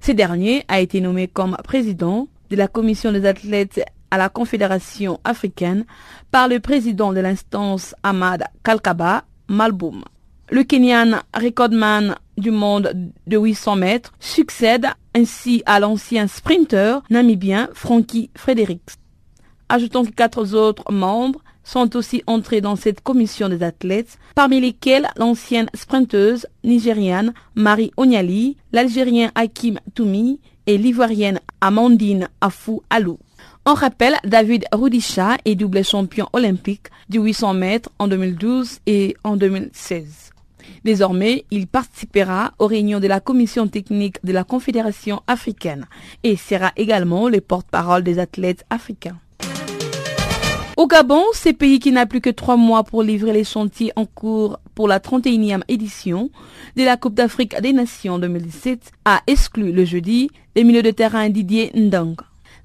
Ce dernier a été nommé comme président de la commission des athlètes à la Confédération africaine par le président de l'instance Ahmad Kalkaba Malboum. Le Kenyan recordman du monde de 800 mètres succède ainsi à l'ancien sprinter namibien Frankie Fredericks. Ajoutons que quatre autres membres sont aussi entrés dans cette commission des athlètes, parmi lesquels l'ancienne sprinteuse nigériane Marie Onyali, l'Algérien Hakim Toumi et l'Ivoirienne Amandine Afou Alou. On rappelle, David Rudisha est double champion olympique du 800 mètres en 2012 et en 2016. Désormais, il participera aux réunions de la commission technique de la Confédération africaine et sera également le porte-parole des athlètes africains. Au Gabon, ce pays qui n'a plus que trois mois pour livrer les chantiers en cours pour la 31e édition de la Coupe d'Afrique des Nations 2017 a exclu le jeudi les milieux de terrain Didier Ndang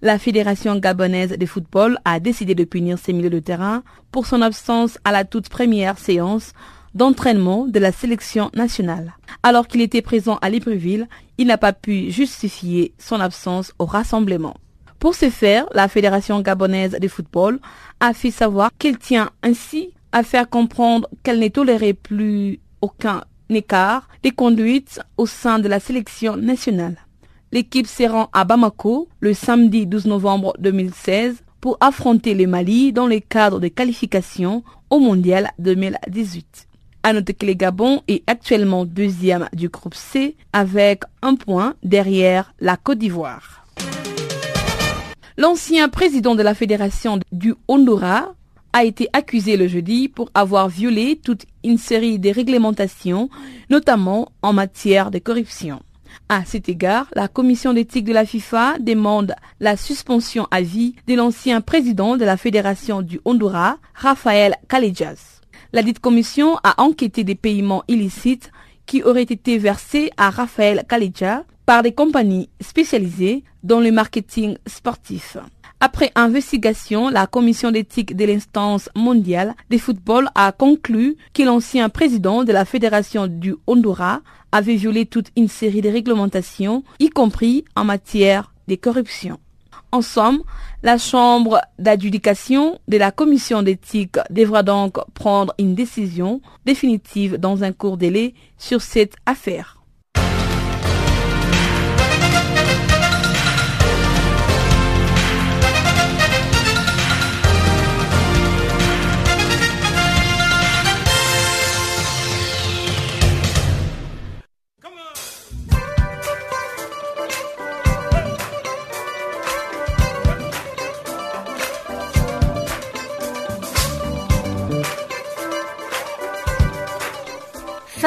la Fédération gabonaise de football a décidé de punir ses milieux de terrain pour son absence à la toute première séance d'entraînement de la sélection nationale. Alors qu'il était présent à Libreville, il n'a pas pu justifier son absence au rassemblement. Pour ce faire, la Fédération gabonaise de football a fait savoir qu'elle tient ainsi à faire comprendre qu'elle ne tolérait plus aucun écart des conduites au sein de la sélection nationale. L'équipe se rend à Bamako le samedi 12 novembre 2016 pour affronter le Mali dans le cadre de qualification au Mondial 2018. À noter que le Gabon est actuellement deuxième du groupe C avec un point derrière la Côte d'Ivoire. L'ancien président de la fédération du Honduras a été accusé le jeudi pour avoir violé toute une série de réglementations, notamment en matière de corruption. À cet égard, la commission d'éthique de la FIFA demande la suspension à vie de l'ancien président de la Fédération du Honduras, Rafael Calejas. La dite commission a enquêté des paiements illicites qui auraient été versés à Rafael Calejas par des compagnies spécialisées dans le marketing sportif. Après investigation, la commission d'éthique de l'instance mondiale des football a conclu que l'ancien président de la Fédération du Honduras avait violé toute une série de réglementations, y compris en matière de corruption. En somme, la Chambre d'adjudication de la commission d'éthique devra donc prendre une décision définitive dans un court délai sur cette affaire.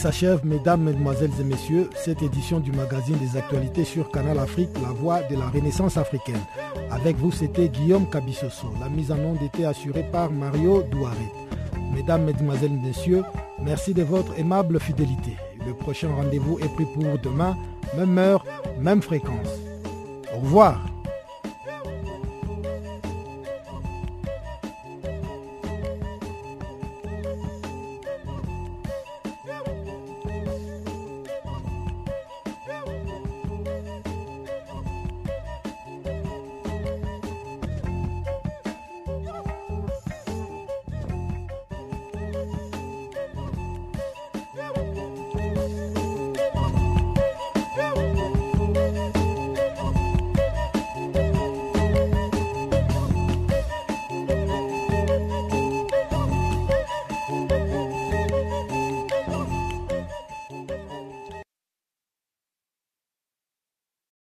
S'achève, mesdames, mesdemoiselles et messieurs, cette édition du magazine des actualités sur Canal Afrique, la voix de la Renaissance africaine. Avec vous, c'était Guillaume Cabissoso. La mise en onde était assurée par Mario Douaret. Mesdames, mesdemoiselles messieurs, merci de votre aimable fidélité. Le prochain rendez-vous est pris pour demain, même heure, même fréquence. Au revoir.